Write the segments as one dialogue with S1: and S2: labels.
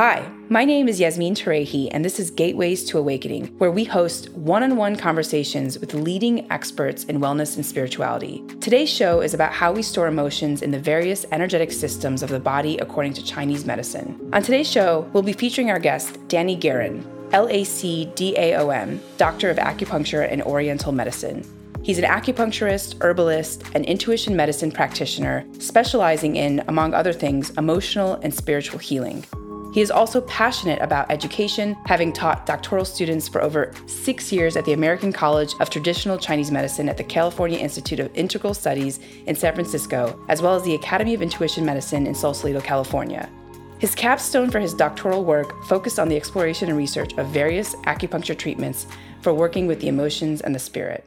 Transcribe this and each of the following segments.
S1: Hi, my name is Yasmin Tarehi, and this is Gateways to Awakening, where we host one on one conversations with leading experts in wellness and spirituality. Today's show is about how we store emotions in the various energetic systems of the body according to Chinese medicine. On today's show, we'll be featuring our guest, Danny Guerin, LACDAOM, Doctor of Acupuncture and Oriental Medicine. He's an acupuncturist, herbalist, and intuition medicine practitioner, specializing in, among other things, emotional and spiritual healing. He is also passionate about education, having taught doctoral students for over six years at the American College of Traditional Chinese Medicine at the California Institute of Integral Studies in San Francisco, as well as the Academy of Intuition Medicine in Sausalito, California. His capstone for his doctoral work focused on the exploration and research of various acupuncture treatments for working with the emotions and the spirit.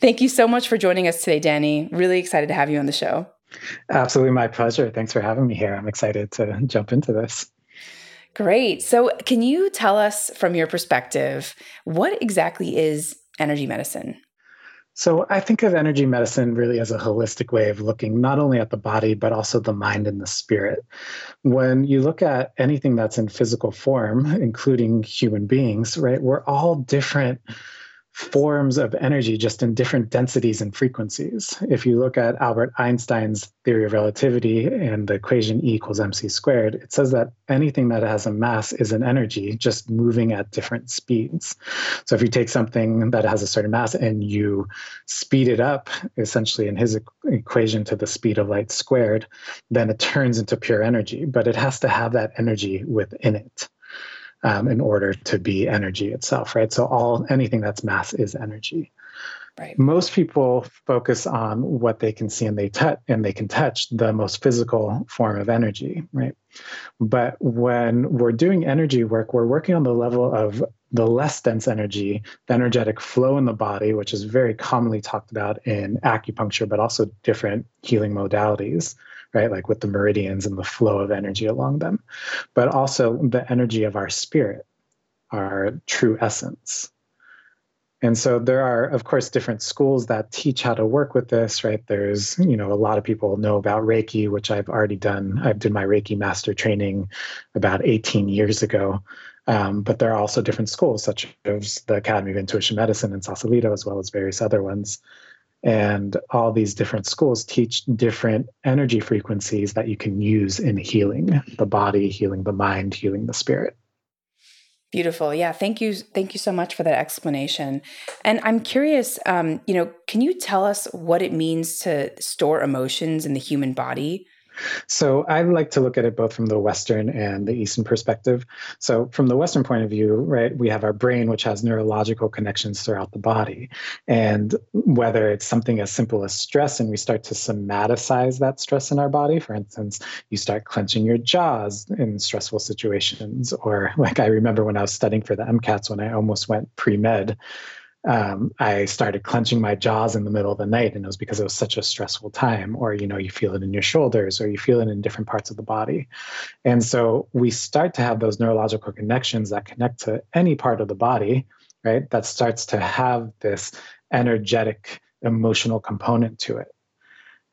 S1: Thank you so much for joining us today, Danny. Really excited to have you on the show.
S2: Absolutely my pleasure. Thanks for having me here. I'm excited to jump into this.
S1: Great. So, can you tell us from your perspective what exactly is energy medicine?
S2: So, I think of energy medicine really as a holistic way of looking not only at the body, but also the mind and the spirit. When you look at anything that's in physical form, including human beings, right, we're all different forms of energy just in different densities and frequencies. If you look at Albert Einstein's theory of relativity and the equation E equals mc squared, it says that anything that has a mass is an energy just moving at different speeds. So if you take something that has a certain mass and you speed it up, essentially in his equation to the speed of light squared, then it turns into pure energy, but it has to have that energy within it um, in order to be energy itself, right? So all anything that's mass is energy. Right. Most people focus on what they can see and they touch and they can touch the most physical form of energy, right? But when we're doing energy work, we're working on the level of the less dense energy, the energetic flow in the body, which is very commonly talked about in acupuncture, but also different healing modalities right? Like with the meridians and the flow of energy along them, but also the energy of our spirit, our true essence. And so there are, of course, different schools that teach how to work with this, right? There's, you know, a lot of people know about Reiki, which I've already done. I did my Reiki master training about 18 years ago. Um, but there are also different schools, such as the Academy of Intuition Medicine in Sausalito, as well as various other ones. And all these different schools teach different energy frequencies that you can use in healing the body, healing the mind, healing the spirit.
S1: Beautiful. Yeah. Thank you. Thank you so much for that explanation. And I'm curious, um, you know, can you tell us what it means to store emotions in the human body?
S2: So I like to look at it both from the Western and the Eastern perspective. So from the Western point of view, right, we have our brain, which has neurological connections throughout the body. And whether it's something as simple as stress and we start to somaticize that stress in our body, for instance, you start clenching your jaws in stressful situations. Or like I remember when I was studying for the MCATs when I almost went pre-med, um, I started clenching my jaws in the middle of the night, and it was because it was such a stressful time. Or you know, you feel it in your shoulders, or you feel it in different parts of the body, and so we start to have those neurological connections that connect to any part of the body, right? That starts to have this energetic, emotional component to it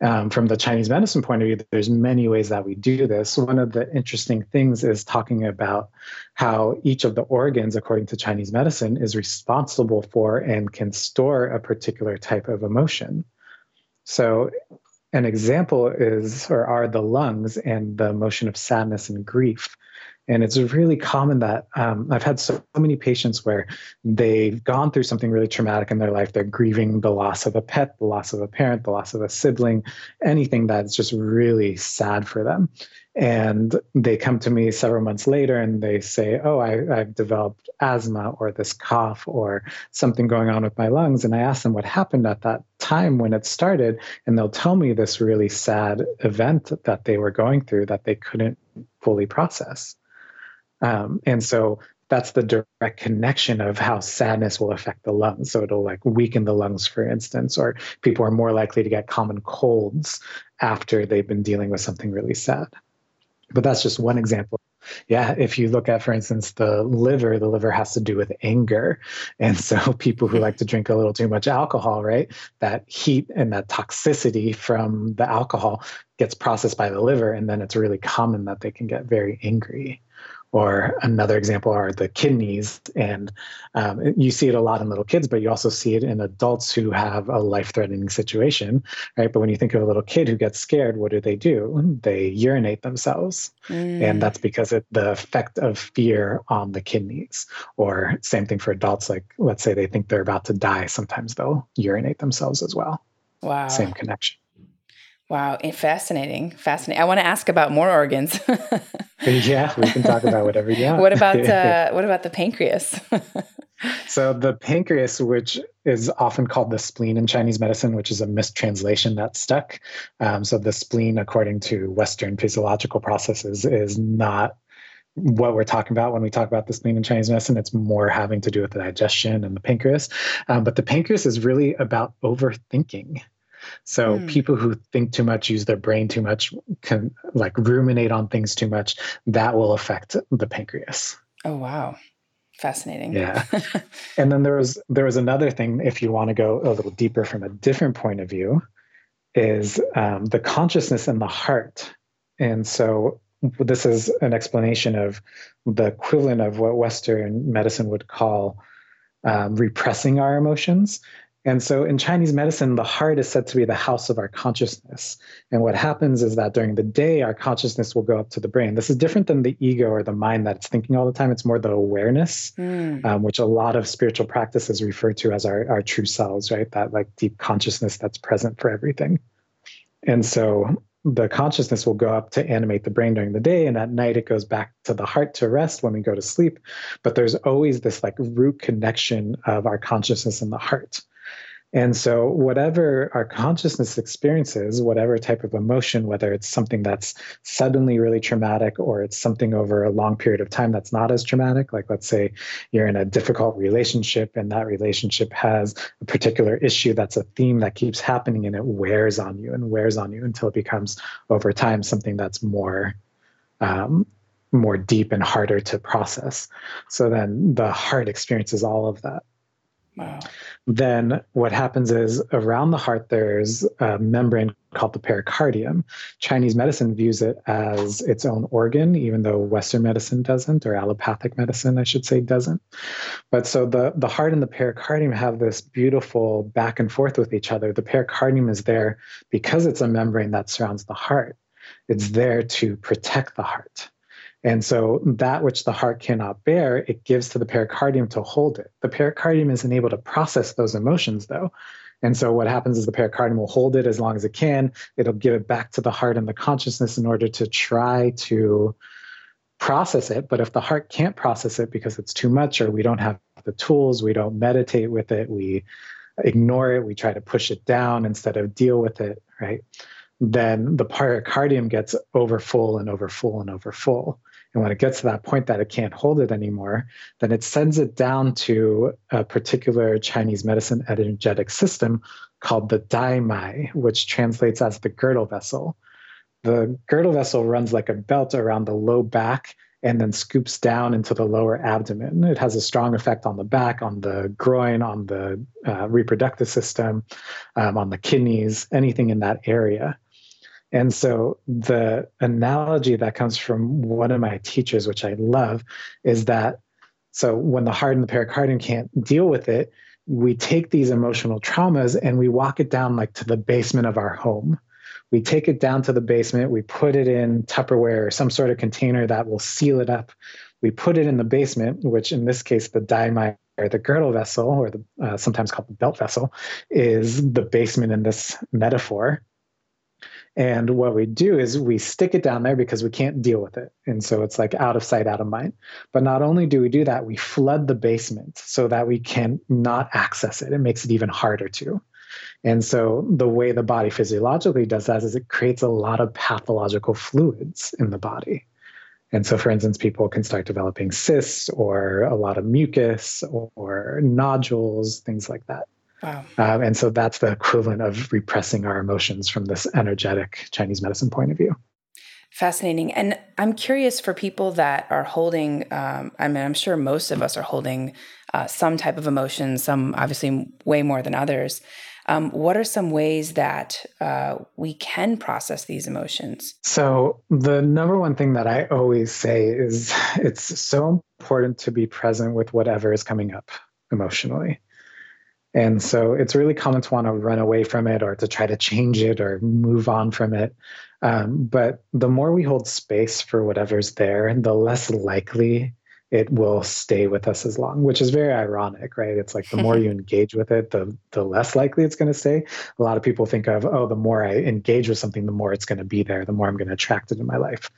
S2: um, from the Chinese medicine point of view, there's many ways that we do this. One of the interesting things is talking about how each of the organs, according to Chinese medicine, is responsible for and can store a particular type of emotion. So, an example is or are the lungs and the emotion of sadness and grief. And it's really common that um, I've had so many patients where they've gone through something really traumatic in their life. They're grieving the loss of a pet, the loss of a parent, the loss of a sibling, anything that's just really sad for them. And they come to me several months later and they say, Oh, I, I've developed asthma or this cough or something going on with my lungs. And I ask them what happened at that time when it started. And they'll tell me this really sad event that they were going through that they couldn't fully process. Um, and so that's the direct connection of how sadness will affect the lungs. So it'll like weaken the lungs, for instance, or people are more likely to get common colds after they've been dealing with something really sad. But that's just one example. Yeah, if you look at, for instance, the liver, the liver has to do with anger. And so people who like to drink a little too much alcohol, right? That heat and that toxicity from the alcohol gets processed by the liver. And then it's really common that they can get very angry. Or another example are the kidneys. And um, you see it a lot in little kids, but you also see it in adults who have a life threatening situation, right? But when you think of a little kid who gets scared, what do they do? They urinate themselves. Mm. And that's because of the effect of fear on the kidneys. Or same thing for adults, like let's say they think they're about to die, sometimes they'll urinate themselves as well.
S1: Wow.
S2: Same connection.
S1: Wow, fascinating. Fascinating. I want to ask about more organs.
S2: yeah, we can talk about whatever you want.
S1: what about uh, what about the pancreas?
S2: so the pancreas, which is often called the spleen in Chinese medicine, which is a mistranslation that stuck. Um, so the spleen, according to Western physiological processes, is not what we're talking about when we talk about the spleen in Chinese medicine. It's more having to do with the digestion and the pancreas. Um, but the pancreas is really about overthinking. So mm. people who think too much, use their brain too much, can like ruminate on things too much, that will affect the pancreas.
S1: Oh wow. Fascinating.
S2: Yeah. and then there was there was another thing, if you want to go a little deeper from a different point of view, is um, the consciousness in the heart. And so this is an explanation of the equivalent of what Western medicine would call um, repressing our emotions. And so in Chinese medicine, the heart is said to be the house of our consciousness. And what happens is that during the day, our consciousness will go up to the brain. This is different than the ego or the mind that's thinking all the time. It's more the awareness, mm. um, which a lot of spiritual practices refer to as our, our true selves, right? That like deep consciousness that's present for everything. And so the consciousness will go up to animate the brain during the day and at night it goes back to the heart to rest when we go to sleep but there's always this like root connection of our consciousness in the heart and so, whatever our consciousness experiences, whatever type of emotion, whether it's something that's suddenly really traumatic or it's something over a long period of time that's not as traumatic, like let's say you're in a difficult relationship and that relationship has a particular issue that's a theme that keeps happening and it wears on you and wears on you until it becomes over time something that's more. Um, more deep and harder to process. So then the heart experiences all of that. Then what happens is around the heart, there's a membrane called the pericardium. Chinese medicine views it as its own organ, even though Western medicine doesn't, or allopathic medicine, I should say, doesn't. But so the, the heart and the pericardium have this beautiful back and forth with each other. The pericardium is there because it's a membrane that surrounds the heart, it's there to protect the heart. And so that which the heart cannot bear, it gives to the pericardium to hold it. The pericardium isn't able to process those emotions though. And so what happens is the pericardium will hold it as long as it can. It'll give it back to the heart and the consciousness in order to try to process it. But if the heart can't process it because it's too much or we don't have the tools, we don't meditate with it, we ignore it, we try to push it down instead of deal with it, right? Then the pericardium gets overfull and overfull and overfull. And when it gets to that point that it can't hold it anymore, then it sends it down to a particular Chinese medicine energetic system called the daimai, which translates as the girdle vessel. The girdle vessel runs like a belt around the low back and then scoops down into the lower abdomen. It has a strong effect on the back, on the groin, on the uh, reproductive system, um, on the kidneys, anything in that area. And so the analogy that comes from one of my teachers, which I love, is that so when the heart and the pericardium can't deal with it, we take these emotional traumas and we walk it down like to the basement of our home. We take it down to the basement, we put it in Tupperware or some sort of container that will seal it up. We put it in the basement, which in this case, the daimai or the girdle vessel, or the uh, sometimes called the belt vessel, is the basement in this metaphor. And what we do is we stick it down there because we can't deal with it. And so it's like out of sight, out of mind. But not only do we do that, we flood the basement so that we can not access it. It makes it even harder to. And so the way the body physiologically does that is it creates a lot of pathological fluids in the body. And so, for instance, people can start developing cysts or a lot of mucus or, or nodules, things like that. Wow. Um, and so that's the equivalent of repressing our emotions from this energetic Chinese medicine point of view.
S1: Fascinating. And I'm curious for people that are holding, um, I mean, I'm sure most of us are holding uh, some type of emotion, some obviously way more than others. Um, what are some ways that uh, we can process these emotions?
S2: So, the number one thing that I always say is it's so important to be present with whatever is coming up emotionally. And so it's really common to want to run away from it or to try to change it or move on from it. Um, but the more we hold space for whatever's there, the less likely it will stay with us as long, which is very ironic, right? It's like the more you engage with it, the the less likely it's going to stay. A lot of people think of, oh, the more I engage with something, the more it's going to be there, the more I'm going to attract it in my life.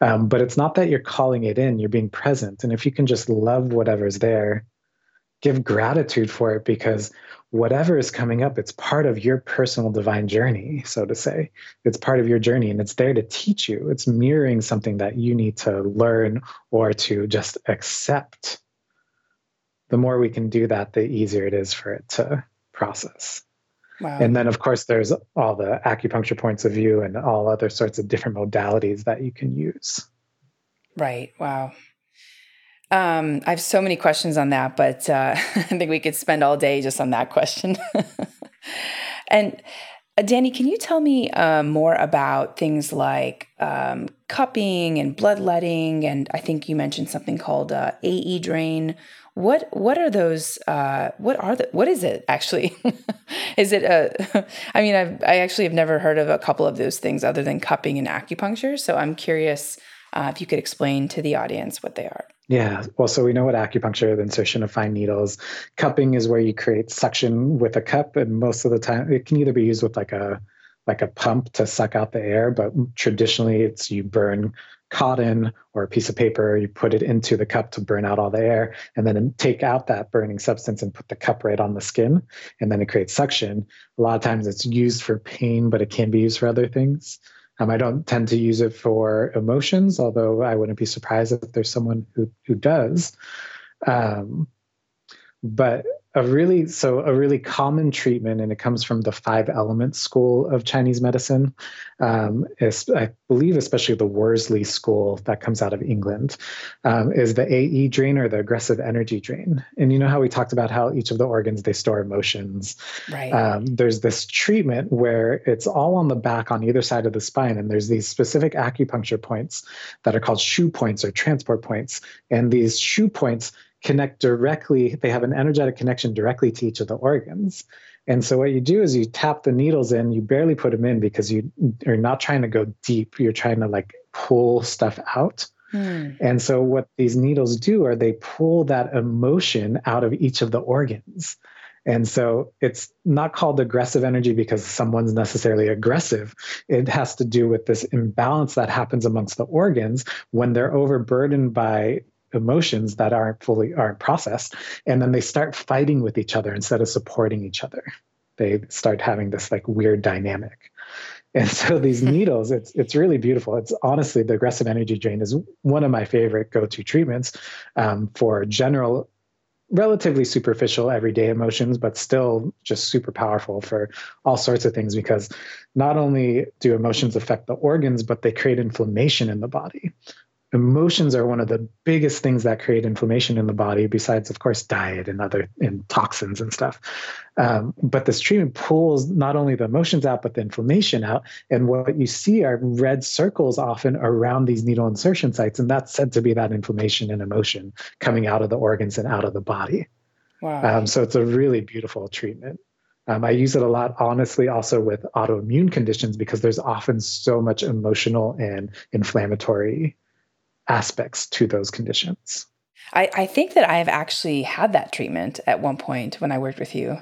S2: Um, but it's not that you're calling it in; you're being present. And if you can just love whatever's there give gratitude for it because whatever is coming up, it's part of your personal divine journey, so to say. It's part of your journey and it's there to teach you. It's mirroring something that you need to learn or to just accept. The more we can do that, the easier it is for it to process. Wow. And then, of course, there's all the acupuncture points of view and all other sorts of different modalities that you can use.
S1: Right. Wow. Um, I have so many questions on that, but uh, I think we could spend all day just on that question. and uh, Danny, can you tell me uh, more about things like um, cupping and bloodletting? And I think you mentioned something called uh, AE drain. What what are those? Uh, what are the? What is it actually? is it a? I mean, I've, I actually have never heard of a couple of those things other than cupping and acupuncture. So I'm curious uh, if you could explain to the audience what they are.
S2: Yeah, well, so we know what acupuncture, the insertion of fine needles. Cupping is where you create suction with a cup, and most of the time it can either be used with like a like a pump to suck out the air, but traditionally it's you burn cotton or a piece of paper, you put it into the cup to burn out all the air, and then take out that burning substance and put the cup right on the skin, and then it creates suction. A lot of times it's used for pain, but it can be used for other things. Um, I don't tend to use it for emotions, although I wouldn't be surprised if there's someone who who does. Um, but a really so a really common treatment and it comes from the five elements school of chinese medicine um, is, i believe especially the worsley school that comes out of england um, is the ae drain or the aggressive energy drain. And you know how we talked about how each of the organs they store emotions.
S1: Right.
S2: Um, there's this treatment where it's all on the back on either side of the spine and there's these specific acupuncture points that are called shu points or transport points. And these shu points connect directly, they have an energetic connection directly to each of the organs. And so what you do is you tap the needles in, you barely put them in because you are not trying to go deep. You're trying to like pull stuff out. Hmm. And so what these needles do are they pull that emotion out of each of the organs. And so it's not called aggressive energy because someone's necessarily aggressive. It has to do with this imbalance that happens amongst the organs when they're overburdened by emotions that aren't fully aren't processed and then they start fighting with each other instead of supporting each other. They start having this like weird dynamic. And so these needles it's it's really beautiful. It's honestly the aggressive energy drain is one of my favorite go-to treatments um, for general relatively superficial everyday emotions but still just super powerful for all sorts of things because not only do emotions affect the organs but they create inflammation in the body emotions are one of the biggest things that create inflammation in the body besides of course diet and other and toxins and stuff. Um, but this treatment pulls not only the emotions out but the inflammation out. And what you see are red circles often around these needle insertion sites and that's said to be that inflammation and emotion coming out of the organs and out of the body. Wow. Um, so it's a really beautiful treatment. Um, I use it a lot, honestly, also with autoimmune conditions because there's often so much emotional and inflammatory aspects to those conditions.
S1: I, I think that I have actually had that treatment at one point when I worked with you.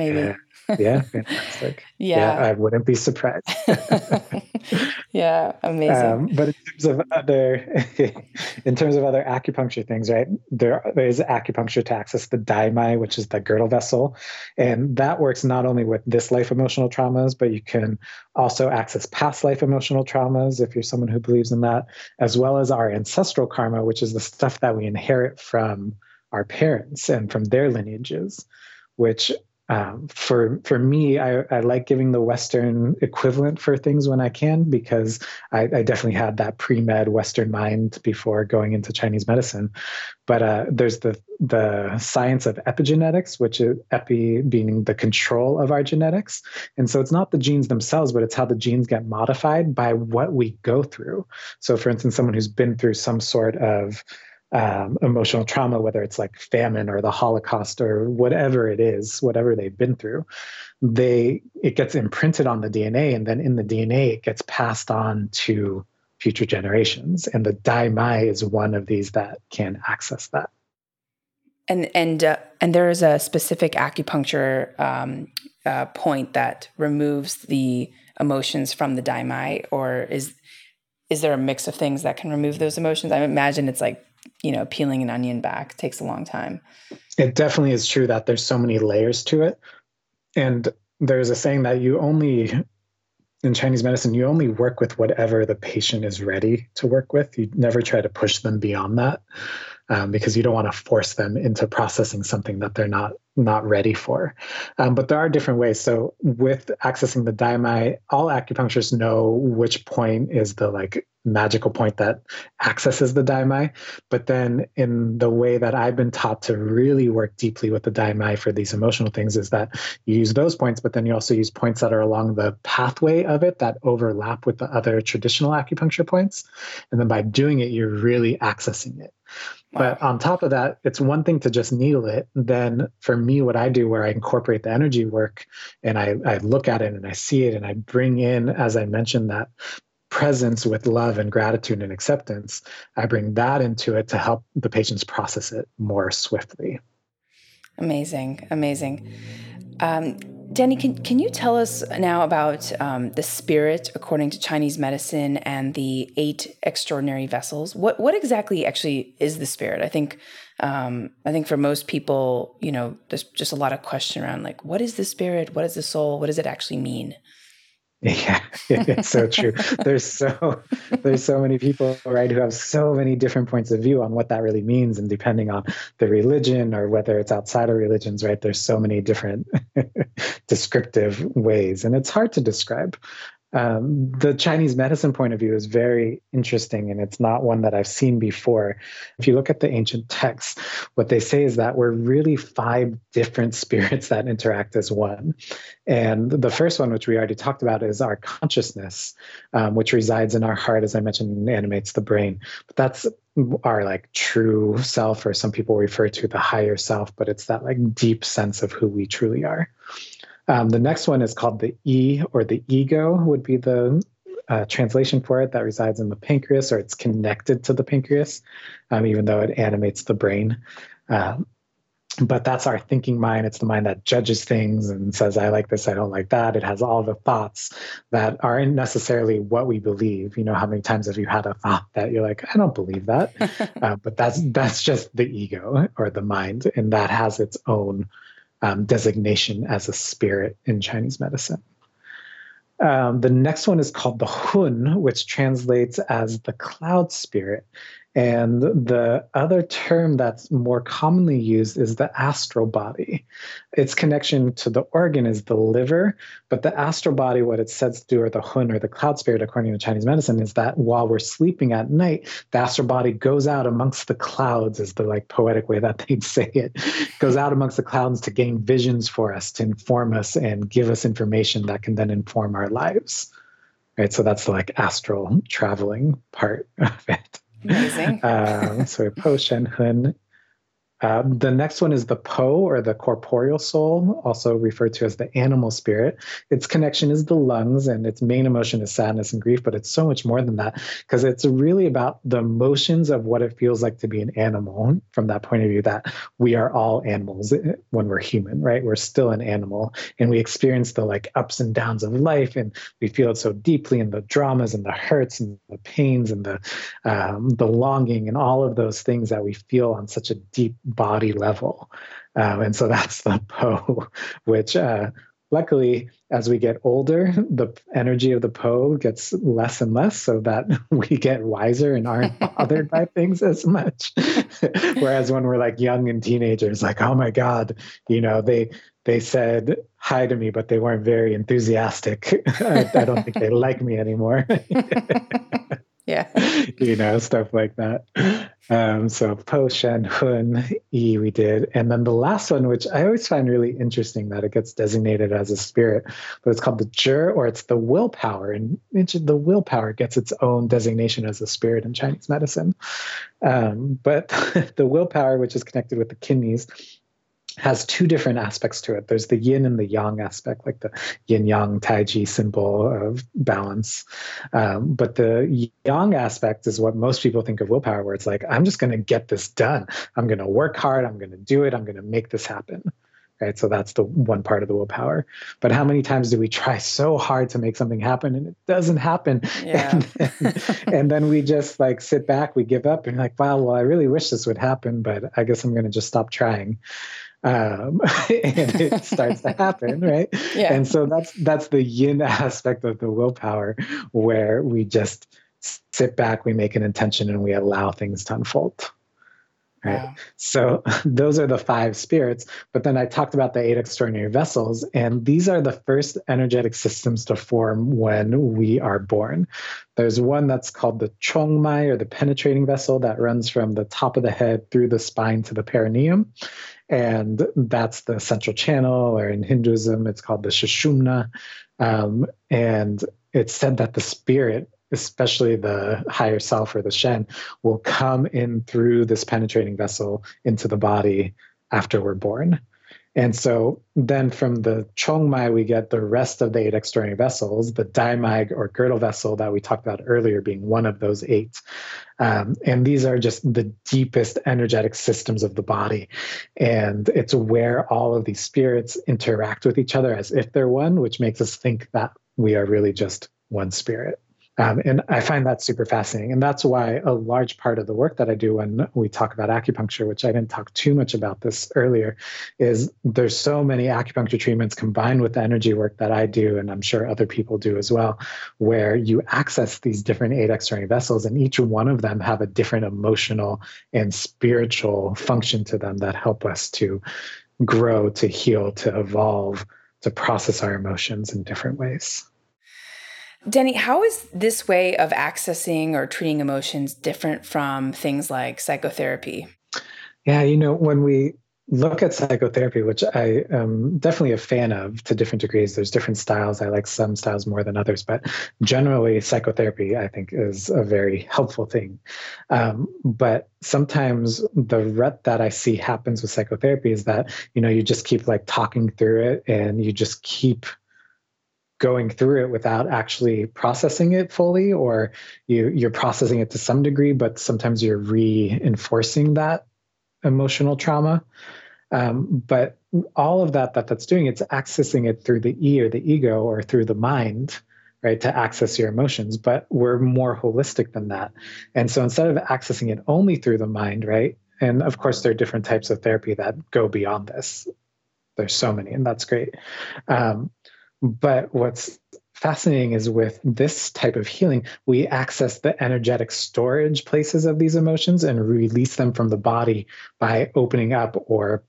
S1: Maybe.
S2: Yeah, yeah fantastic.
S1: yeah.
S2: yeah. I wouldn't be surprised.
S1: yeah, amazing. Um,
S2: but in terms of other, in terms of other acupuncture things, right? There, there is acupuncture to access the daimai, which is the girdle vessel, and that works not only with this life emotional traumas, but you can also access past life emotional traumas if you're someone who believes in that, as well as our ancestral karma, which is the stuff that we inherit from our parents and from their lineages, which um, for for me, I, I, like giving the Western equivalent for things when I can because I, I definitely had that pre med Western mind before going into Chinese medicine. But uh, there's the the science of epigenetics, which is epi being the control of our genetics, and so it's not the genes themselves, but it's how the genes get modified by what we go through. So, for instance, someone who's been through some sort of um, emotional trauma, whether it's like famine or the Holocaust or whatever it is, whatever they've been through, they it gets imprinted on the DNA, and then in the DNA it gets passed on to future generations. And the Dai Mai is one of these that can access that.
S1: And and uh, and there is a specific acupuncture um, uh, point that removes the emotions from the Dai Mai, or is is there a mix of things that can remove those emotions? I imagine it's like you know, peeling an onion back takes a long time.
S2: It definitely is true that there's so many layers to it. And there's a saying that you only, in Chinese medicine, you only work with whatever the patient is ready to work with. You never try to push them beyond that um, because you don't want to force them into processing something that they're not not ready for. Um, but there are different ways. So with accessing the Dai Mai, all acupuncturists know which point is the like magical point that accesses the Dai Mai. But then in the way that I've been taught to really work deeply with the Dai Mai for these emotional things is that you use those points, but then you also use points that are along the pathway of it that overlap with the other traditional acupuncture points. And then by doing it, you're really accessing it. But on top of that, it's one thing to just needle it. Then for me, what I do where I incorporate the energy work and I, I look at it and I see it and I bring in, as I mentioned, that presence with love and gratitude and acceptance, I bring that into it to help the patients process it more swiftly.
S1: Amazing, amazing. Um, Danny, can, can you tell us now about um, the spirit according to Chinese medicine and the eight extraordinary vessels? What what exactly actually is the spirit? I think um, I think for most people, you know, there's just a lot of question around like, what is the spirit? What is the soul? What does it actually mean?
S2: Yeah, it's so true. there's so there's so many people, right, who have so many different points of view on what that really means, and depending on the religion or whether it's outside of religions, right, there's so many different descriptive ways, and it's hard to describe um, the Chinese medicine point of view is very interesting, and it's not one that I've seen before. If you look at the ancient texts, what they say is that we're really five different spirits that interact as one. And the first one, which we already talked about, is our consciousness, um, which resides in our heart, as I mentioned, and animates the brain. But that's our like true self, or some people refer to the higher self, but it's that like deep sense of who we truly are. Um, the next one is called the E or the ego, would be the uh, translation for it that resides in the pancreas or it's connected to the pancreas, um, even though it animates the brain. Um, but that's our thinking mind. It's the mind that judges things and says, I like this, I don't like that. It has all the thoughts that aren't necessarily what we believe. You know, how many times have you had a thought that you're like, I don't believe that? uh, but that's that's just the ego or the mind, and that has its own um, designation as a spirit in Chinese medicine. Um, the next one is called the Hun, which translates as the cloud spirit. And the other term that's more commonly used is the astral body. Its connection to the organ is the liver, but the astral body, what it says to do, or the hun, or the cloud spirit, according to Chinese medicine, is that while we're sleeping at night, the astral body goes out amongst the clouds, is the like poetic way that they'd say it, goes out amongst the clouds to gain visions for us, to inform us and give us information that can then inform our lives. Right. So that's the like astral traveling part of it.
S1: Amazing.
S2: um, so Po Shen Hun um, the next one is the Po or the corporeal soul, also referred to as the animal spirit. Its connection is the lungs, and its main emotion is sadness and grief, but it's so much more than that because it's really about the emotions of what it feels like to be an animal from that point of view that we are all animals eh, when we're human, right? We're still an animal and we experience the like ups and downs of life and we feel it so deeply in the dramas and the hurts and the pains and the um, the longing and all of those things that we feel on such a deep body level. Um, and so that's the Po, which uh, luckily, as we get older, the energy of the Po gets less and less so that we get wiser and aren't bothered by things as much. Whereas when we're like young and teenagers, like, oh my God, you know, they they said hi to me, but they weren't very enthusiastic. I, I don't think they like me anymore.
S1: Yeah.
S2: you know, stuff like that. Um, so Po, Shen, Hun, E we did. And then the last one, which I always find really interesting that it gets designated as a spirit, but it's called the Zhi or it's the willpower. And the willpower gets its own designation as a spirit in Chinese medicine. Um, but the willpower, which is connected with the kidneys, has two different aspects to it. There's the yin and the yang aspect, like the yin yang tai chi symbol of balance. Um, but the yang aspect is what most people think of willpower, where it's like, I'm just going to get this done. I'm going to work hard. I'm going to do it. I'm going to make this happen. Right. So that's the one part of the willpower. But how many times do we try so hard to make something happen and it doesn't happen?
S1: Yeah.
S2: And, then, and then we just like sit back, we give up and like, wow, well, I really wish this would happen, but I guess I'm going to just stop trying um, and it starts to happen, right?
S1: Yeah.
S2: And so that's that's the yin aspect of the willpower, where we just sit back, we make an intention, and we allow things to unfold. Right. Wow. So those are the five spirits. But then I talked about the eight extraordinary vessels, and these are the first energetic systems to form when we are born. There's one that's called the Chongmai or the penetrating vessel that runs from the top of the head through the spine to the perineum and that's the central channel, or in Hinduism, it's called the Sushumna. Um, and it's said that the spirit, especially the higher self or the Shen, will come in through this penetrating vessel into the body after we're born. And so then from the Chongmai, we get the rest of the eight external vessels, the Daimai or girdle vessel that we talked about earlier being one of those eight. Um, and these are just the deepest energetic systems of the body. And it's where all of these spirits interact with each other as if they're one, which makes us think that we are really just one spirit. Um, and I find that super fascinating. And that's why a large part of the work that I do when we talk about acupuncture, which I didn't talk too much about this earlier, is there's so many acupuncture treatments combined with the energy work that I do, and I'm sure other people do as well, where you access these different eight extraordinary vessels, and each one of them have a different emotional and spiritual function to them that help us to grow, to heal, to evolve, to process our emotions in different ways.
S1: Denny, how is this way of accessing or treating emotions different from things like psychotherapy?
S2: Yeah, you know, when we look at psychotherapy, which I am definitely a fan of to different degrees, there's different styles. I like some styles more than others, but generally, psychotherapy, I think, is a very helpful thing. Um, but sometimes the rut that I see happens with psychotherapy is that, you know, you just keep like talking through it and you just keep going through it without actually processing it fully or you you're processing it to some degree but sometimes you're reinforcing that emotional trauma. Um, but all of that that that's doing it's accessing it through the e or the ego or through the mind right to access your emotions but we're more holistic than that. And so instead of accessing it only through the mind right and of course there are different types of therapy that go beyond this. There's so many and that's great. Um, but what's fascinating is with this type of healing, we access the energetic storage places of these emotions and release them from the body by opening up or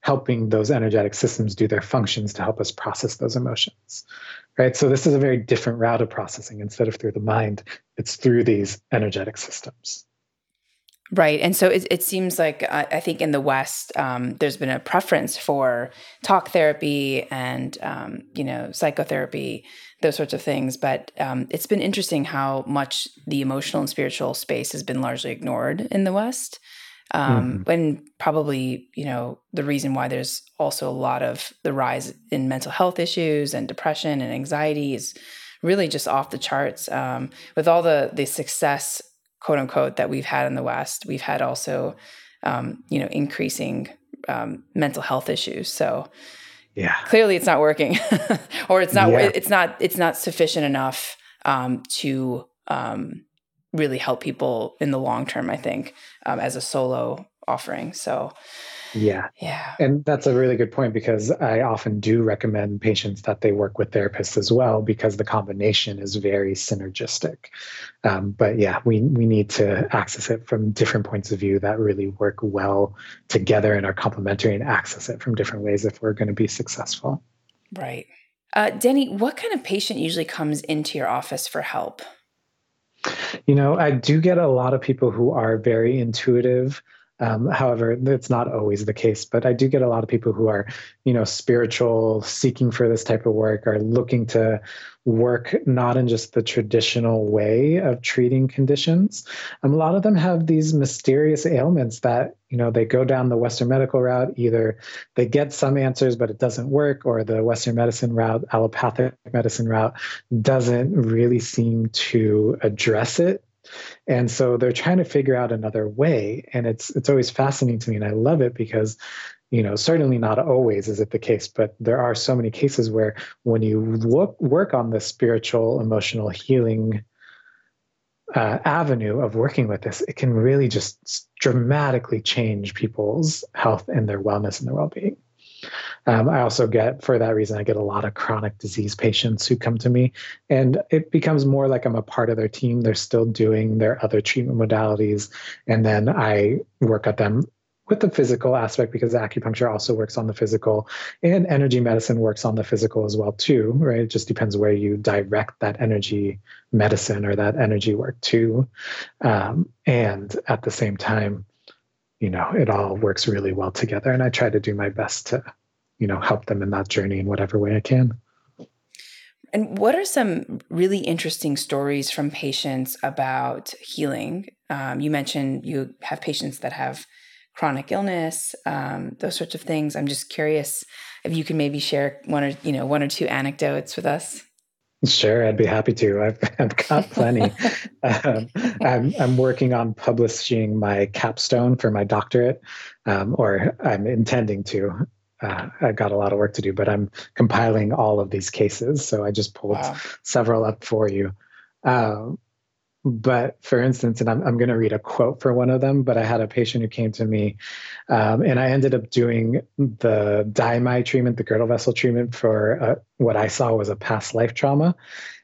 S2: helping those energetic systems do their functions to help us process those emotions. Right. So, this is a very different route of processing. Instead of through the mind, it's through these energetic systems.
S1: Right. And so it, it seems like uh, I think in the West, um, there's been a preference for talk therapy and, um, you know, psychotherapy, those sorts of things. But um, it's been interesting how much the emotional and spiritual space has been largely ignored in the West. Um, mm-hmm. And probably, you know, the reason why there's also a lot of the rise in mental health issues and depression and anxiety is really just off the charts. Um, with all the the success quote unquote that we've had in the West, we've had also, um, you know, increasing um, mental health issues. So
S2: yeah,
S1: clearly it's not working, or it's not yeah. it's not it's not sufficient enough um, to um, really help people in the long term. I think um, as a solo offering. So
S2: yeah.
S1: Yeah.
S2: And that's a really good point because I often do recommend patients that they work with therapists as well because the combination is very synergistic. Um, but yeah, we, we need to access it from different points of view that really work well together and are complementary and access it from different ways if we're going to be successful.
S1: Right. Uh, Danny, what kind of patient usually comes into your office for help?
S2: You know, I do get a lot of people who are very intuitive um, however, it's not always the case, but I do get a lot of people who are, you know, spiritual, seeking for this type of work, are looking to work not in just the traditional way of treating conditions. Um, a lot of them have these mysterious ailments that, you know, they go down the Western medical route. Either they get some answers, but it doesn't work, or the Western medicine route, allopathic medicine route, doesn't really seem to address it and so they're trying to figure out another way. And it's it's always fascinating to me and i love it because you know certainly not always is it the case but there are so many cases where when you look work on the spiritual emotional healing uh, avenue of working with this it can really just dramatically change people's health and their wellness and their well-being um, I also get, for that reason, I get a lot of chronic disease patients who come to me, and it becomes more like I'm a part of their team. They're still doing their other treatment modalities, and then I work at them with the physical aspect because acupuncture also works on the physical and energy medicine works on the physical as well too right it just depends where you direct that energy medicine or that energy work to um, and at the same time you know it all works really well together and i try to do my best to you know help them in that journey in whatever way i can
S1: and what are some really interesting stories from patients about healing um, you mentioned you have patients that have chronic illness um, those sorts of things i'm just curious if you can maybe share one or you know one or two anecdotes with us
S2: Sure, I'd be happy to. I've, I've got plenty. um, I'm, I'm working on publishing my capstone for my doctorate, um, or I'm intending to. Uh, I've got a lot of work to do, but I'm compiling all of these cases. So I just pulled wow. several up for you. Um, but for instance, and I'm, I'm going to read a quote for one of them, but I had a patient who came to me um, and I ended up doing the daimai treatment, the girdle vessel treatment for uh, what I saw was a past life trauma.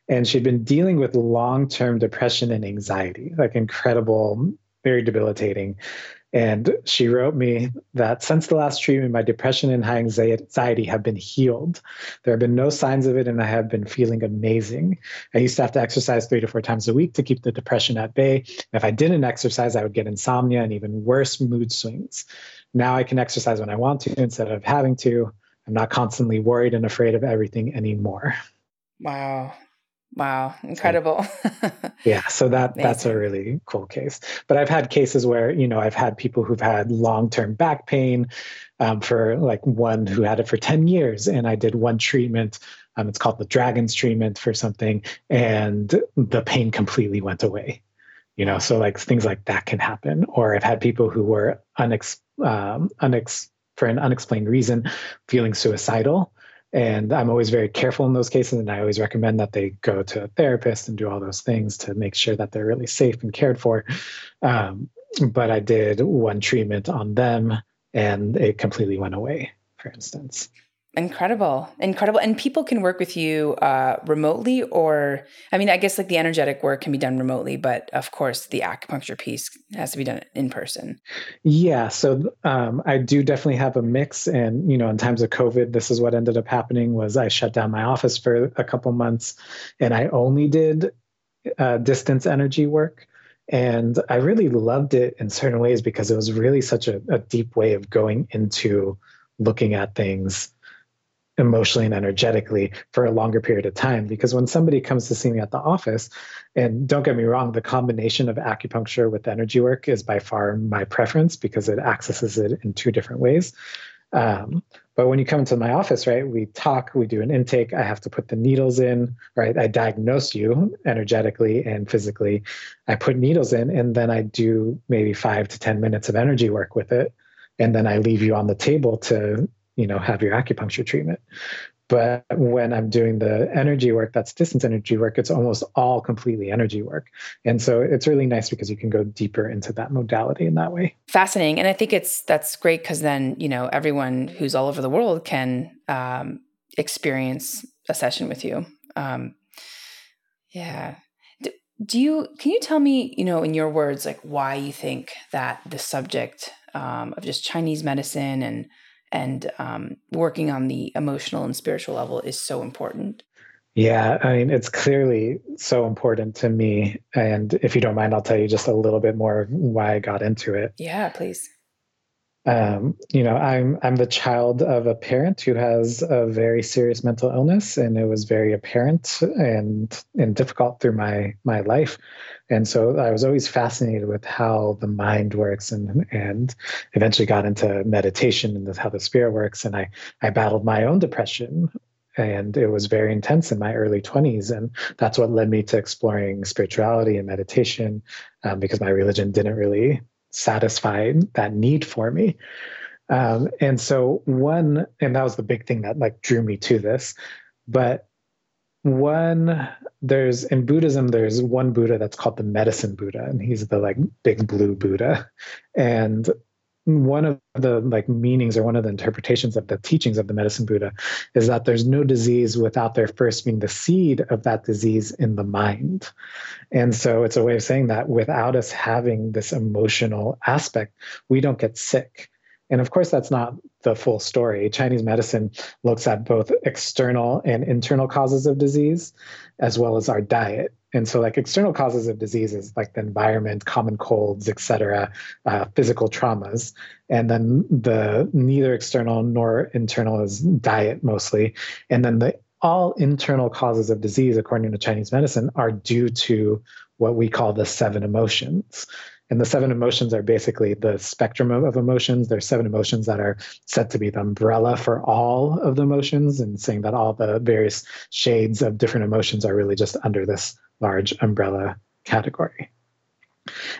S2: And she'd been dealing with long term depression and anxiety, like incredible, very debilitating. And she wrote me that since the last treatment, my depression and high anxiety have been healed. There have been no signs of it, and I have been feeling amazing. I used to have to exercise three to four times a week to keep the depression at bay. If I didn't exercise, I would get insomnia and even worse mood swings. Now I can exercise when I want to instead of having to. I'm not constantly worried and afraid of everything anymore.
S1: Wow. Wow, incredible.
S2: yeah, so that Amazing. that's a really cool case. But I've had cases where, you know, I've had people who've had long-term back pain um, for like one who had it for 10 years and I did one treatment um, it's called the dragons treatment for something and the pain completely went away you know so like things like that can happen or i've had people who were unex, um, unex for an unexplained reason feeling suicidal and I'm always very careful in those cases. And I always recommend that they go to a therapist and do all those things to make sure that they're really safe and cared for. Um, but I did one treatment on them and it completely went away, for instance.
S1: Incredible, incredible, and people can work with you uh, remotely, or I mean, I guess like the energetic work can be done remotely, but of course the acupuncture piece has to be done in person.
S2: Yeah, so um, I do definitely have a mix, and you know, in times of COVID, this is what ended up happening: was I shut down my office for a couple months, and I only did uh, distance energy work. And I really loved it in certain ways because it was really such a, a deep way of going into looking at things emotionally and energetically for a longer period of time. Because when somebody comes to see me at the office, and don't get me wrong, the combination of acupuncture with energy work is by far my preference because it accesses it in two different ways. Um, but when you come into my office, right, we talk, we do an intake. I have to put the needles in, right? I diagnose you energetically and physically. I put needles in, and then I do maybe five to 10 minutes of energy work with it. And then I leave you on the table to you know have your acupuncture treatment But when I'm doing the energy work, that's distance energy work, it's almost all completely energy work. And so it's really nice because you can go deeper into that modality in that way.
S1: Fascinating. And I think it's that's great because then, you know, everyone who's all over the world can um, experience a session with you. Um, yeah. Do, do you, can you tell me, you know, in your words, like why you think that the subject um, of just Chinese medicine and and um, working on the emotional and spiritual level is so important.
S2: Yeah, I mean, it's clearly so important to me. And if you don't mind, I'll tell you just a little bit more why I got into it.
S1: Yeah, please.
S2: Um, you know, I'm I'm the child of a parent who has a very serious mental illness, and it was very apparent and and difficult through my my life. And so I was always fascinated with how the mind works, and and eventually got into meditation and how the spirit works. And I I battled my own depression and it was very intense in my early 20s and that's what led me to exploring spirituality and meditation um, because my religion didn't really satisfy that need for me. Um, and so one, and that was the big thing that like drew me to this. But one, there's in Buddhism, there's one Buddha that's called the medicine Buddha, and he's the like big blue Buddha. And one of the like meanings or one of the interpretations of the teachings of the medicine buddha is that there's no disease without there first being the seed of that disease in the mind and so it's a way of saying that without us having this emotional aspect we don't get sick and of course, that's not the full story. Chinese medicine looks at both external and internal causes of disease, as well as our diet. And so, like external causes of diseases, like the environment, common colds, etc., uh, physical traumas, and then the neither external nor internal is diet mostly, and then the all internal causes of disease, according to Chinese medicine, are due to what we call the seven emotions. And the seven emotions are basically the spectrum of, of, emotions. There's seven emotions that are said to be the umbrella for all of the emotions, and saying that all the various shades of different emotions are really just under this large umbrella category.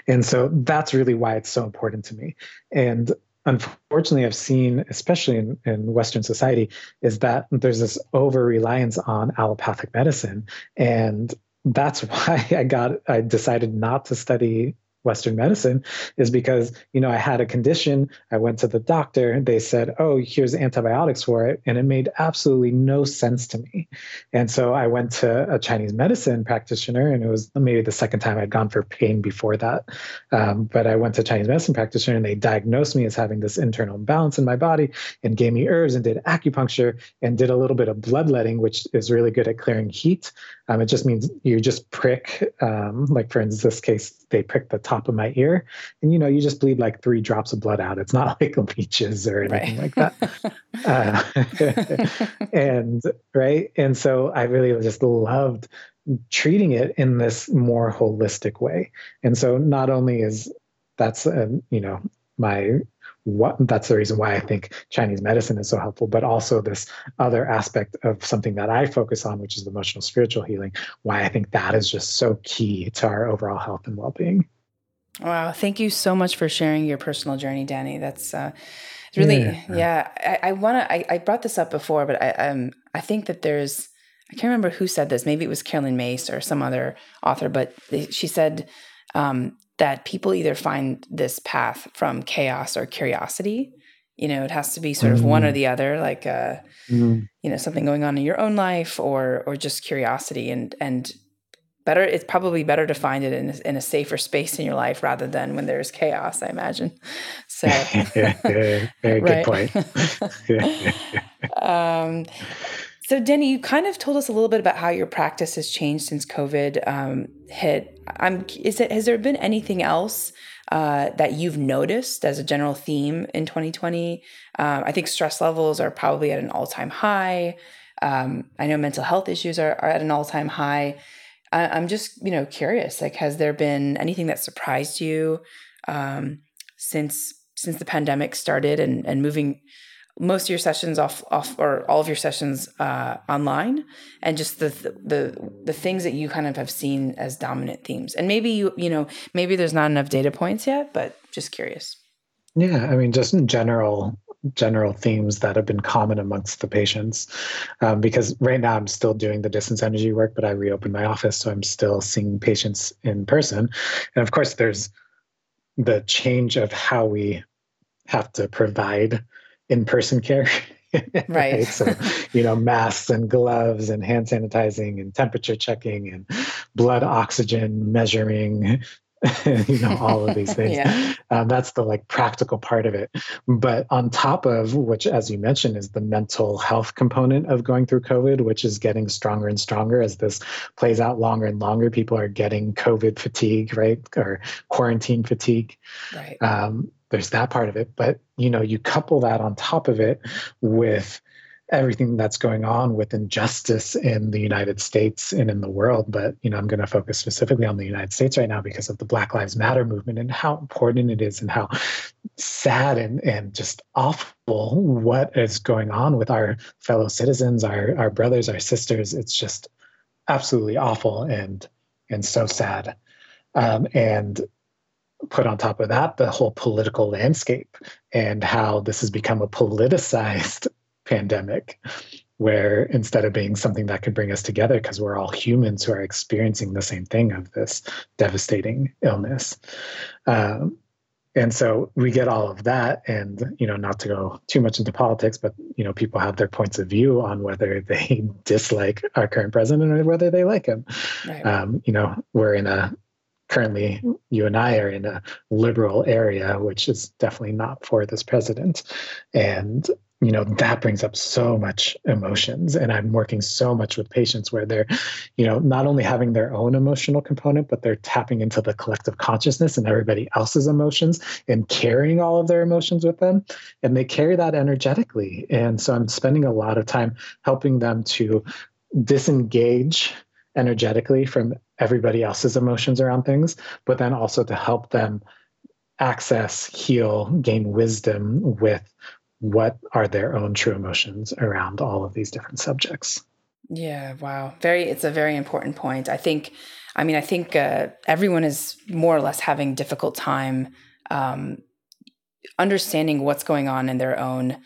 S2: And so that's really why it's so important to me. And unfortunately, I've seen, especially in, in Western society, is that there's this over reliance on allopathic medicine. And that's why I got, I decided not to study Western medicine is because, you know, I had a condition. I went to the doctor they said, oh, here's antibiotics for it. And it made absolutely no sense to me. And so I went to a Chinese medicine practitioner, and it was maybe the second time I'd gone for pain before that. Um, but I went to Chinese medicine practitioner and they diagnosed me as having this internal imbalance in my body and gave me herbs and did acupuncture and did a little bit of bloodletting, which is really good at clearing heat. Um, it just means you just prick, um, like for instance, this case, they prick the top of my ear, and you know, you just bleed like three drops of blood out. It's not like leeches or anything right. like that. uh, and right, and so I really just loved treating it in this more holistic way. And so not only is that's uh, you know my what that's the reason why I think Chinese medicine is so helpful, but also this other aspect of something that I focus on, which is emotional spiritual healing, why I think that is just so key to our overall health and well being.
S1: Wow. Thank you so much for sharing your personal journey, Danny. That's uh, really, yeah. yeah I, I want to, I, I, brought this up before, but I, um, I think that there's, I can't remember who said this. Maybe it was Caroline Myss or some other author, but she said, um, that people either find this path from chaos or curiosity. You know, it has to be sort of mm-hmm. one or mm. the other, like uh, mm-hmm. you know, something going on in your own life or or just curiosity and and better it's probably better to find it in a, in a safer space in your life rather than when there's chaos i imagine so yeah
S2: very good point
S1: um, so, Denny, you kind of told us a little bit about how your practice has changed since COVID um, hit. I'm, is it, has there been anything else uh, that you've noticed as a general theme in 2020? Um, I think stress levels are probably at an all time high. Um, I know mental health issues are, are at an all time high. I, am just, you know, curious. Like, has there been anything that surprised you um, since since the pandemic started and and moving most of your sessions off off or all of your sessions uh, online and just the the the things that you kind of have seen as dominant themes and maybe you you know maybe there's not enough data points yet but just curious
S2: yeah i mean just in general general themes that have been common amongst the patients. Um, because right now I'm still doing the distance energy work, but I reopened my office, so I'm still seeing patients in person. And of course, there's the change of how we have to provide in-person care.
S1: Right.
S2: So you know masks and gloves and hand sanitizing and temperature checking and blood oxygen measuring you know all of these things. Yeah. um, that's the like practical part of it. But on top of which as you mentioned is the mental health component of going through covid which is getting stronger and stronger as this plays out longer and longer. People are getting covid fatigue right? Or quarantine fatigue.
S1: Right.
S2: Um, there's that part of it but you know you couple that on top of it with everything that's going on with injustice in the United States and in the world. But you know, I'm going to focus specifically on the United States right now because of the Black Lives Matter movement and how important it is and how sad and, and just awful what is going on with our fellow citizens, our our brothers, our sisters. It's just absolutely awful and and so sad. Um, and put on top of that the whole political landscape and how this has become a politicized pandemic where instead of being something that could bring us together because we're all humans who are experiencing the same thing of this devastating illness um, and so we get all of that and you know not to go too much into politics but you know people have their points of view on whether they dislike our current president or whether they like him right. um, you know we're in a currently you and I are in a liberal area, which is definitely not for this president. And you know that brings up so much emotions. And i'm working so much with patients where they're you know not only having their own emotional component but they're tapping into the collective consciousness and everybody else's emotions and carrying all of their emotions with them. And they carry that energetically. And so i'm spending a lot of time helping them to disengage energetically from everybody else's emotions around things, but then also to help them access, heal, gain wisdom with what are their own true emotions around all of these different subjects.
S1: Yeah, wow. Very, it's a very important point. I think, I mean, I think uh, everyone is more or less having difficult time um, understanding what's going on in their own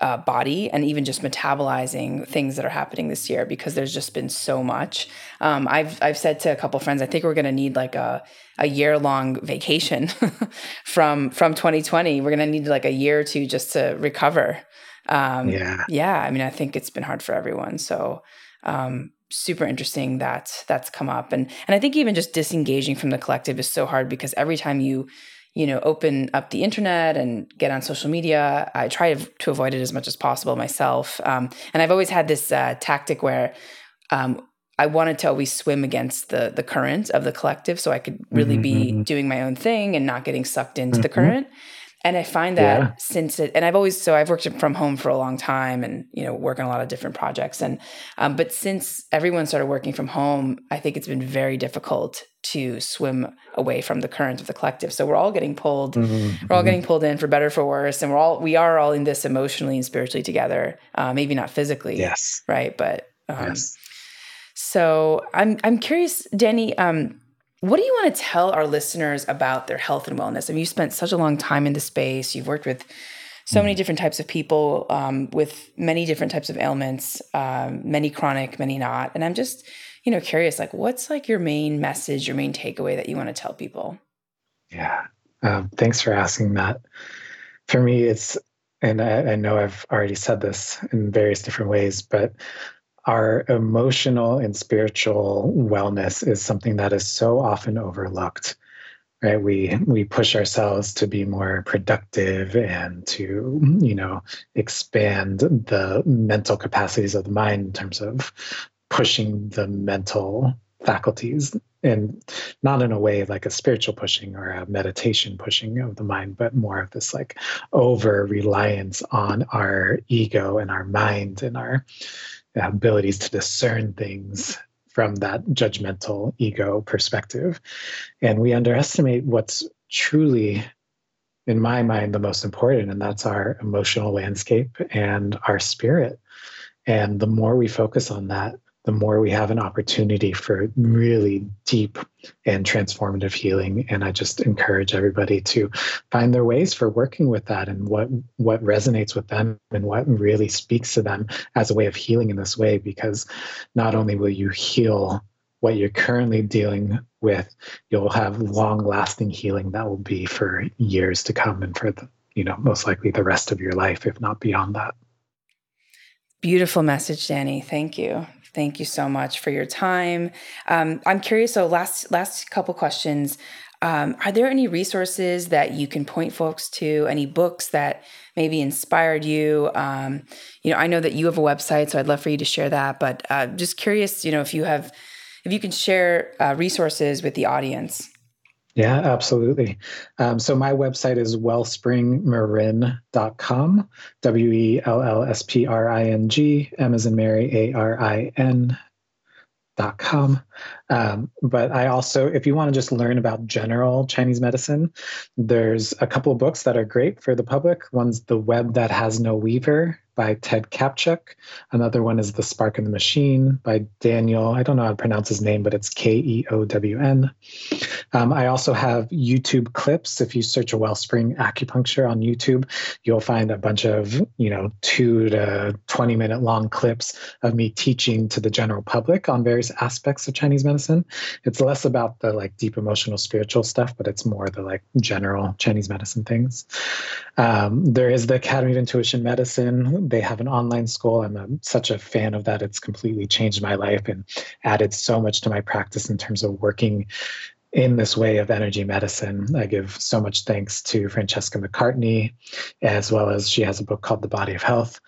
S1: uh, body and even just metabolizing things that are happening this year because there's just been so much. Um, I've I've said to a couple friends, I think we're going to need like a a year long vacation from from 2020. We're going to need like a year or two just to recover.
S2: Um, yeah,
S1: yeah. I mean, I think it's been hard for everyone. So. Um, super interesting that that's come up and and I think even just disengaging from the collective is so hard because every time you you know, open up the internet and get on social media. I try to avoid it as much as possible myself. Um, and I've always had this uh, tactic where um, I wanted to always swim against the the current of the collective, so I could really mm-hmm. be doing my own thing and not getting sucked into mm-hmm. the current. And I find that yeah. since it, and I've always, so I've worked from home for a long time and, you know, work on a lot of different projects. And, um, but since everyone started working from home, I think it's been very difficult to swim away from the current of the collective. So we're all getting pulled, mm-hmm. we're all getting pulled in for better, for worse. And we're all, we are all in this emotionally and spiritually together. Uh, maybe not physically.
S2: Yes.
S1: Right. But, um, yes. so I'm, I'm curious, Danny, um, what do you want to tell our listeners about their health and wellness? I mean, you spent such a long time in the space. You've worked with so many mm-hmm. different types of people um, with many different types of ailments, um, many chronic, many not. And I'm just, you know, curious, like, what's like your main message, your main takeaway that you want to tell people?
S2: Yeah. Um, thanks for asking that. For me, it's, and I, I know I've already said this in various different ways, but our emotional and spiritual wellness is something that is so often overlooked right? We we push ourselves to be more productive and to you know expand the mental capacities of the mind in terms of pushing the mental faculties and not in a way like a spiritual pushing or a meditation pushing of the mind but more of this like over reliance on our ego and our mind and our abilities to discern things from that judgmental ego perspective. And we underestimate what's truly, in my mind, the most important, and that's our emotional landscape and our spirit. And the more we focus on that, the more we have an opportunity for really deep and transformative healing. And I just encourage everybody to find their ways for working with that and what what resonates with them and what really speaks to them as a way of healing in this way. Because not only will you heal what you're currently dealing with, you'll have long lasting healing that will be for years to come and for the, you know, most likely the rest of your life, if not beyond that.
S1: Beautiful message, Danny. Thank you. Thank you so much for your time. Um, I'm curious. So, last last couple questions. Um, are there any resources that you can point folks to? Any books that maybe inspired you? Um, you know, I know that you have a website, so I'd love for you to share that. But uh, just curious, you know, if you have, if you can share uh, resources with the audience.
S2: Yeah, absolutely. Um, so my website is wellspringmarin.com, W E L L S P R I N G, M as in Mary, A R I N dot com. Um, but I also, if you want to just learn about general Chinese medicine, there's a couple of books that are great for the public. One's The Web That Has No Weaver by Ted Kaptchuk. Another one is The Spark in the Machine by Daniel. I don't know how to pronounce his name, but it's K E O W N. Um, I also have YouTube clips. If you search a Wellspring acupuncture on YouTube, you'll find a bunch of, you know, two to 20 minute long clips of me teaching to the general public on various aspects of Chinese medicine. It's less about the like deep emotional spiritual stuff, but it's more the like general Chinese medicine things. Um, there is the Academy of Intuition Medicine they have an online school. I'm a, such a fan of that. It's completely changed my life and added so much to my practice in terms of working in this way of energy medicine. I give so much thanks to Francesca McCartney, as well as she has a book called The Body of Health.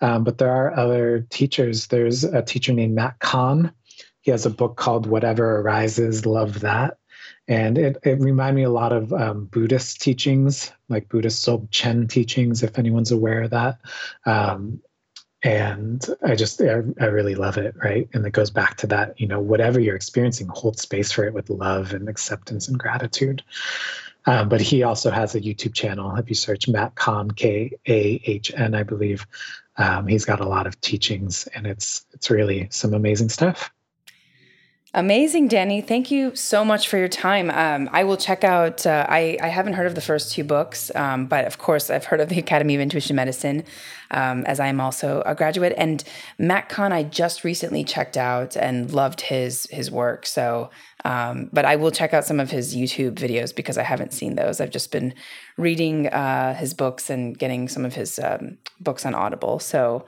S2: Um, but there are other teachers. There's a teacher named Matt Kahn. He has a book called Whatever Arises, Love That. And it, it reminded me a lot of um, Buddhist teachings, like Buddhist Dzogchen teachings, if anyone's aware of that. Um, and I just, I, I really love it, right? And it goes back to that, you know, whatever you're experiencing, hold space for it with love and acceptance and gratitude. Um, but he also has a YouTube channel. If you search Matt Kahn, K A H N, I believe, um, he's got a lot of teachings, and it's it's really some amazing stuff.
S1: Amazing, Danny. Thank you so much for your time. Um, I will check out, uh, I, I haven't heard of the first two books, um, but of course, I've heard of the Academy of Intuition Medicine, um, as I am also a graduate. And Matt Kahn, I just recently checked out and loved his his work. So, um, but I will check out some of his YouTube videos because I haven't seen those. I've just been reading uh, his books and getting some of his um, books on Audible. So,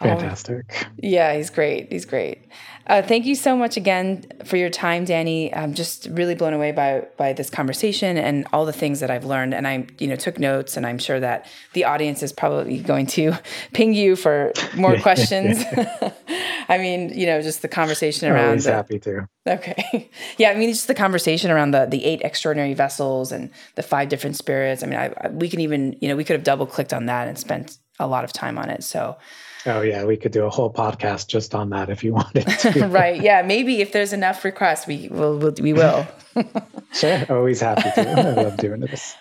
S2: Fantastic.
S1: yeah, he's great. He's great. Uh, thank you so much again for your time, Danny. I'm just really blown away by by this conversation and all the things that I've learned. And I, you know, took notes, and I'm sure that the audience is probably going to ping you for more questions. I mean, you know, just the conversation around.
S2: Always
S1: the,
S2: happy to.
S1: Okay, yeah. I mean, just the conversation around the the eight extraordinary vessels and the five different spirits. I mean, I, I we can even, you know, we could have double clicked on that and spent a lot of time on it. So.
S2: Oh yeah, we could do a whole podcast just on that if you wanted to.
S1: right? Yeah, maybe if there's enough requests, we will. We'll, we will.
S2: sure, always happy to. I love doing this.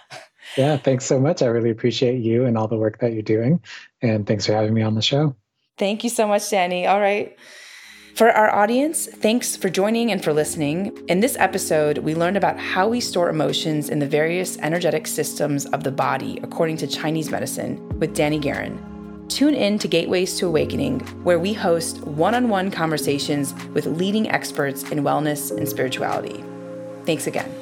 S2: Yeah, thanks so much. I really appreciate you and all the work that you're doing, and thanks for having me on the show.
S1: Thank you so much, Danny. All right. For our audience, thanks for joining and for listening. In this episode, we learned about how we store emotions in the various energetic systems of the body according to Chinese medicine with Danny Guerin. Tune in to Gateways to Awakening, where we host one on one conversations with leading experts in wellness and spirituality. Thanks again.